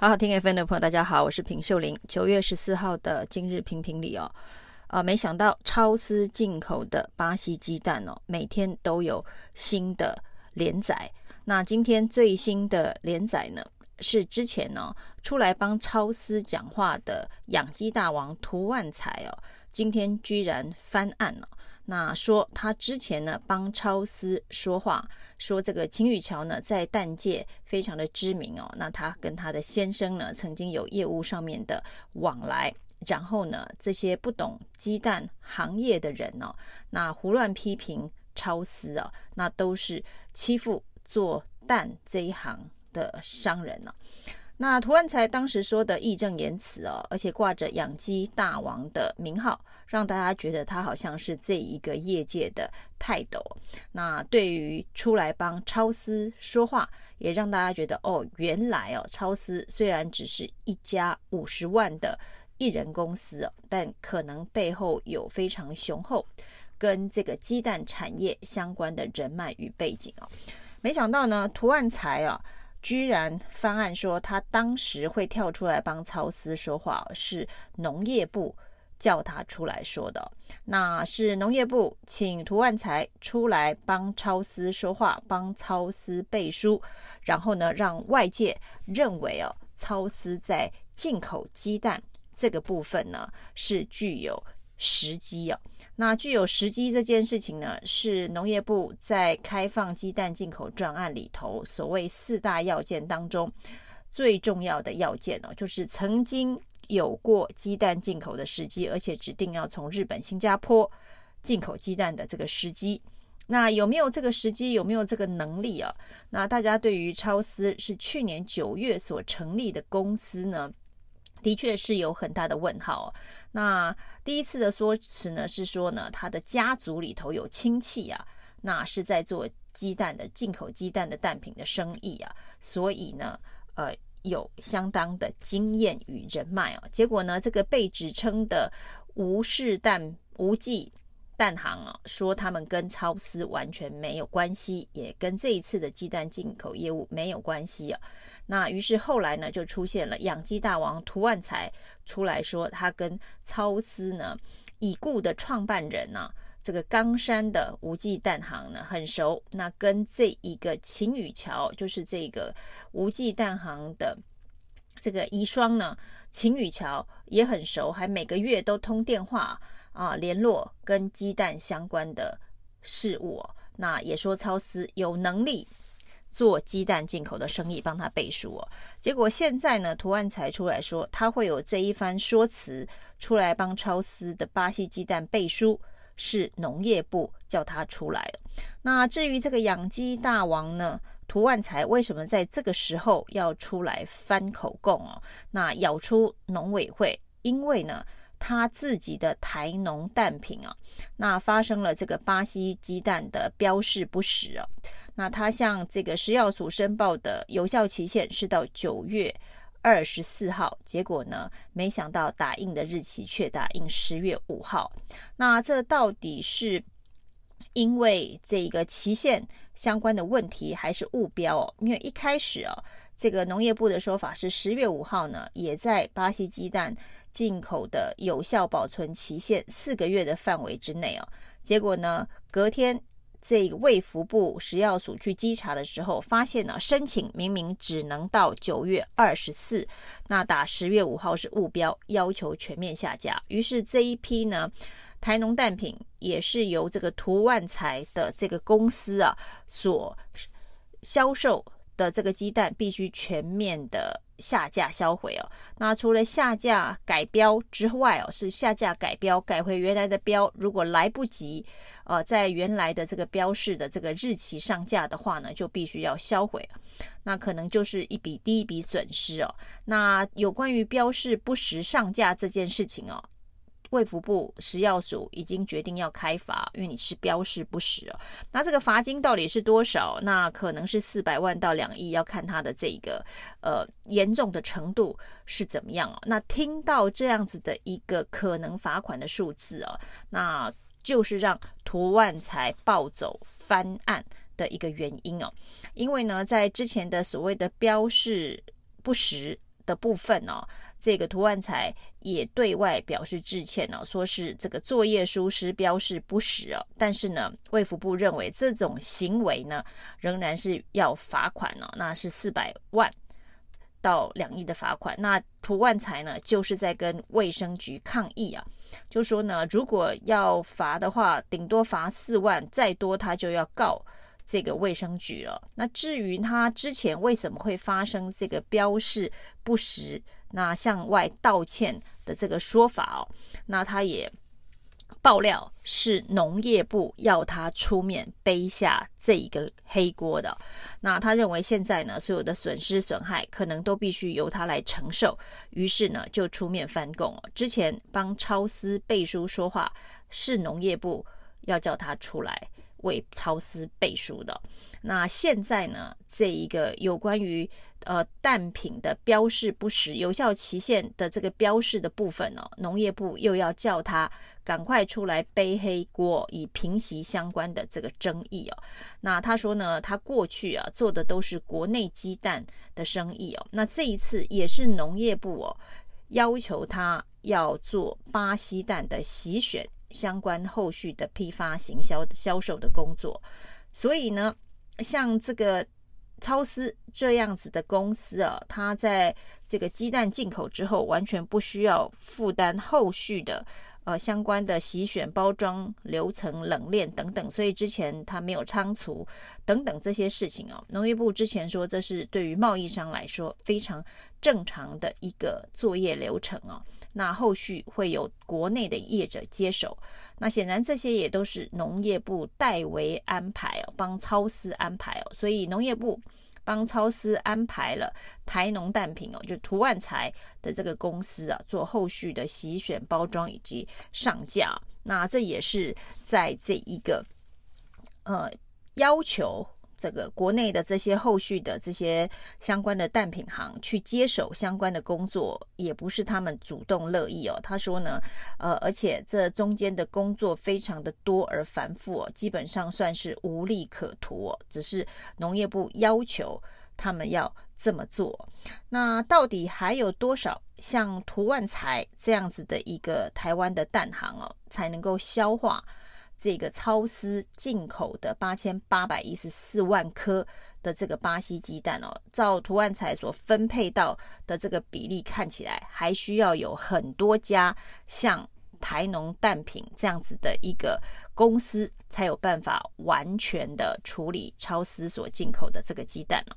好好听 FM 的朋友，大家好，我是平秀玲。九月十四号的今日评评理哦，啊，没想到超丝进口的巴西鸡蛋哦，每天都有新的连载。那今天最新的连载呢，是之前呢、哦、出来帮超丝讲话的养鸡大王涂万才哦，今天居然翻案了。那说他之前呢帮超丝说话，说这个秦宇桥呢在蛋界非常的知名哦。那他跟他的先生呢曾经有业务上面的往来，然后呢这些不懂鸡蛋行业的人哦，那胡乱批评超丝啊，那都是欺负做蛋这一行的商人呢、那涂万才当时说的义正言辞哦，而且挂着养鸡大王的名号，让大家觉得他好像是这一个业界的泰斗。那对于出来帮超丝说话，也让大家觉得哦，原来哦，超丝虽然只是一家五十万的艺人公司哦，但可能背后有非常雄厚跟这个鸡蛋产业相关的人脉与背景哦。没想到呢，涂万才啊。居然翻案说，他当时会跳出来帮超丝说话，是农业部叫他出来说的。那是农业部请涂万才出来帮超丝说话，帮超丝背书，然后呢，让外界认为哦，超丝在进口鸡蛋这个部分呢，是具有。时机哦，那具有时机这件事情呢，是农业部在开放鸡蛋进口专案里头所谓四大要件当中最重要的要件哦，就是曾经有过鸡蛋进口的时机，而且指定要从日本、新加坡进口鸡蛋的这个时机。那有没有这个时机？有没有这个能力啊？那大家对于超思是去年九月所成立的公司呢？的确是有很大的问号。那第一次的说辞呢，是说呢，他的家族里头有亲戚啊，那是在做鸡蛋的进口鸡蛋的蛋品的生意啊，所以呢，呃，有相当的经验与人脉啊。结果呢，这个被指称的吴氏蛋吴记蛋行啊，说他们跟超丝完全没有关系，也跟这一次的鸡蛋进口业务没有关系啊。那于是后来呢，就出现了养鸡大王涂万才出来说，他跟超丝呢已故的创办人呢、啊，这个冈山的无忌蛋行呢很熟。那跟这一个秦宇桥，就是这个无忌蛋行的这个遗孀呢，秦宇桥也很熟，还每个月都通电话啊联络跟鸡蛋相关的事务。那也说超丝有能力。做鸡蛋进口的生意，帮他背书哦。结果现在呢，涂万才出来说，他会有这一番说辞，出来帮超丝的巴西鸡蛋背书，是农业部叫他出来的。那至于这个养鸡大王呢，涂万才为什么在这个时候要出来翻口供哦？那咬出农委会，因为呢。他自己的台农蛋品啊，那发生了这个巴西鸡蛋的标示不实啊，那他向这个食药署申报的有效期限是到九月二十四号，结果呢，没想到打印的日期却打印十月五号，那这到底是因为这个期限相关的问题，还是误标哦？因为一开始啊。这个农业部的说法是十月五号呢，也在巴西鸡蛋进口的有效保存期限四个月的范围之内哦。结果呢，隔天这个卫福部食药署去稽查的时候，发现呢，申请明明只能到九月二十四，那打十月五号是误标，要求全面下架。于是这一批呢，台农蛋品也是由这个涂万才的这个公司啊所销售。的这个鸡蛋必须全面的下架销毁哦。那除了下架改标之外哦，是下架改标改回原来的标。如果来不及，呃，在原来的这个标示的这个日期上架的话呢，就必须要销毁。那可能就是一笔第一笔损失哦。那有关于标示不实上架这件事情哦。卫福部食药署已经决定要开罚，因为你是标示不实哦。那这个罚金到底是多少？那可能是四百万到两亿，要看它的这个呃严重的程度是怎么样哦。那听到这样子的一个可能罚款的数字哦，那就是让涂万才暴走翻案的一个原因哦。因为呢，在之前的所谓的标示不实。的部分哦，这个涂万才也对外表示致歉哦，说是这个作业书失标示不实哦。但是呢，卫福部认为这种行为呢，仍然是要罚款哦，那是四百万到两亿的罚款。那涂万才呢，就是在跟卫生局抗议啊，就说呢，如果要罚的话，顶多罚四万，再多他就要告。这个卫生局了。那至于他之前为什么会发生这个标示不实，那向外道歉的这个说法哦，那他也爆料是农业部要他出面背下这一个黑锅的。那他认为现在呢，所有的损失损害可能都必须由他来承受，于是呢就出面翻供。之前帮超丝背书说话是农业部要叫他出来。为超丝背书的，那现在呢，这一个有关于呃蛋品的标示不实、有效期限的这个标示的部分哦，农业部又要叫他赶快出来背黑锅，以平息相关的这个争议哦。那他说呢，他过去啊做的都是国内鸡蛋的生意哦，那这一次也是农业部哦要求他要做巴西蛋的洗选。相关后续的批发、行销、销售的工作，所以呢，像这个超市这样子的公司啊，它在这个鸡蛋进口之后，完全不需要负担后续的。呃，相关的洗选、包装流程、冷链等等，所以之前他没有仓储等等这些事情哦。农业部之前说，这是对于贸易商来说非常正常的一个作业流程哦。那后续会有国内的业者接手，那显然这些也都是农业部代为安排哦，帮超市安排哦，所以农业部。帮超司安排了台农蛋品哦，就涂万才的这个公司啊，做后续的洗选、包装以及上架。那这也是在这一个呃要求。这个国内的这些后续的这些相关的蛋品行去接手相关的工作，也不是他们主动乐意哦。他说呢，呃，而且这中间的工作非常的多而繁复哦，基本上算是无利可图哦。只是农业部要求他们要这么做。那到底还有多少像涂万才这样子的一个台湾的蛋行哦，才能够消化？这个超丝进口的八千八百一十四万颗的这个巴西鸡蛋哦，照涂万才所分配到的这个比例看起来，还需要有很多家像台农蛋品这样子的一个公司，才有办法完全的处理超丝所进口的这个鸡蛋呢。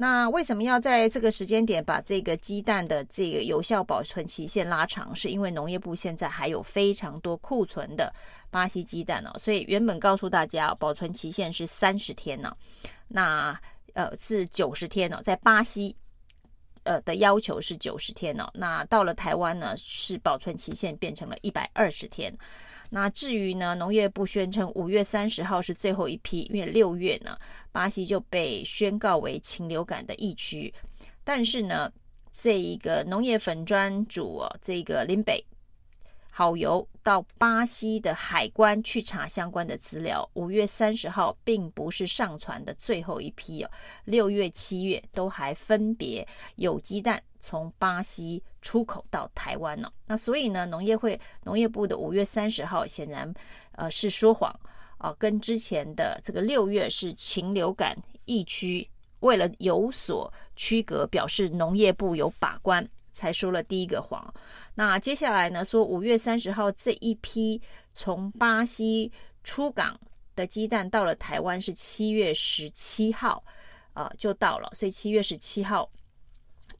那为什么要在这个时间点把这个鸡蛋的这个有效保存期限拉长？是因为农业部现在还有非常多库存的巴西鸡蛋哦，所以原本告诉大家保存期限是三十天呢，那呃是九十天哦，在巴西呃的要求是九十天哦，那到了台湾呢是保存期限变成了一百二十天。那至于呢，农业部宣称五月三十号是最后一批，因为六月呢，巴西就被宣告为禽流感的疫区。但是呢，这一个农业粉专主哦，这个林北好油到巴西的海关去查相关的资料，五月三十号并不是上传的最后一批哦，六月、七月都还分别有鸡蛋。从巴西出口到台湾呢，那所以呢，农业会农业部的五月三十号显然呃是说谎啊，跟之前的这个六月是禽流感疫区，为了有所区隔，表示农业部有把关，才说了第一个谎。那接下来呢，说五月三十号这一批从巴西出港的鸡蛋到了台湾是七月十七号啊、呃、就到了，所以七月十七号。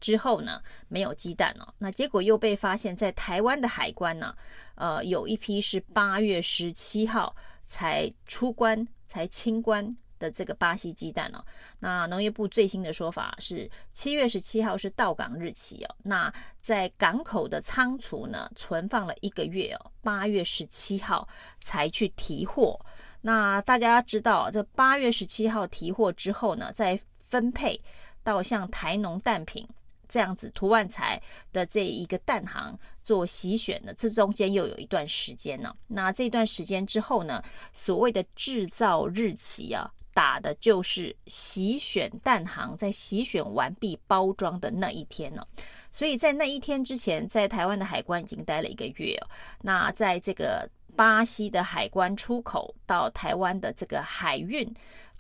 之后呢，没有鸡蛋哦，那结果又被发现，在台湾的海关呢，呃，有一批是八月十七号才出关、才清关的这个巴西鸡蛋哦。那农业部最新的说法是，七月十七号是到港日期哦。那在港口的仓储呢，存放了一个月哦，八月十七号才去提货。那大家知道，这八月十七号提货之后呢，再分配到像台农蛋品。这样子，涂万才的这一个蛋行做洗选的，这中间又有一段时间呢。那这段时间之后呢，所谓的制造日期啊，打的就是洗选蛋行在洗选完毕包装的那一天呢，所以在那一天之前，在台湾的海关已经待了一个月。那在这个巴西的海关出口到台湾的这个海运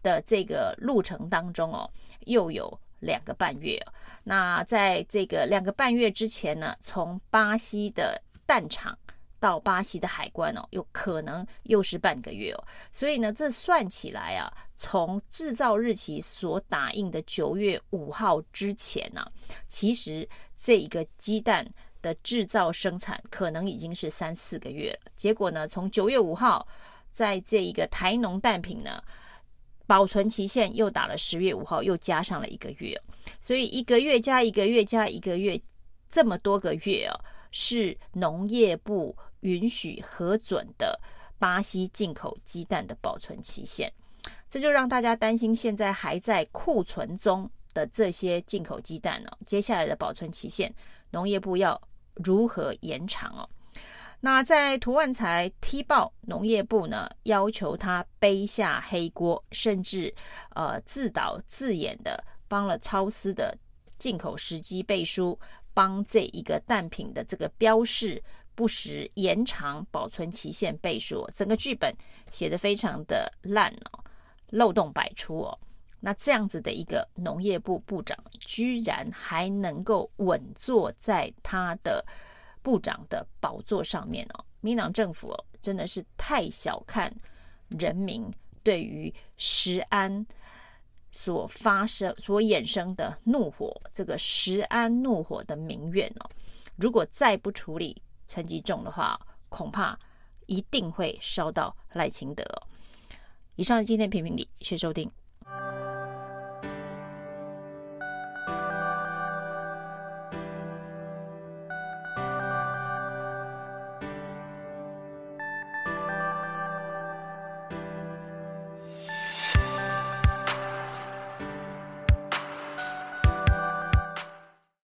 的这个路程当中哦，又有两个半月。那在这个两个半月之前呢，从巴西的蛋厂。到巴西的海关哦，有可能又是半个月哦，所以呢，这算起来啊，从制造日期所打印的九月五号之前呢，其实这一个鸡蛋的制造生产可能已经是三四个月了。结果呢，从九月五号，在这一个台农蛋品呢，保存期限又打了十月五号，又加上了一个月，所以一个月加一个月加一个月，这么多个月哦，是农业部。允许核准的巴西进口鸡蛋的保存期限，这就让大家担心，现在还在库存中的这些进口鸡蛋呢，接下来的保存期限，农业部要如何延长哦？那在涂万才踢爆农业部呢，要求他背下黑锅，甚至呃自导自演的帮了超丝的进口时机背书，帮这一个蛋品的这个标示。不实延长保存期限倍数，整个剧本写得非常的烂哦，漏洞百出哦。那这样子的一个农业部部长，居然还能够稳坐在他的部长的宝座上面哦。民党政府哦，真的是太小看人民对于食安所发生、所衍生的怒火，这个食安怒火的民怨哦。如果再不处理，层级重的话，恐怕一定会烧到赖清德。以上是今天的评评理，谢谢收听。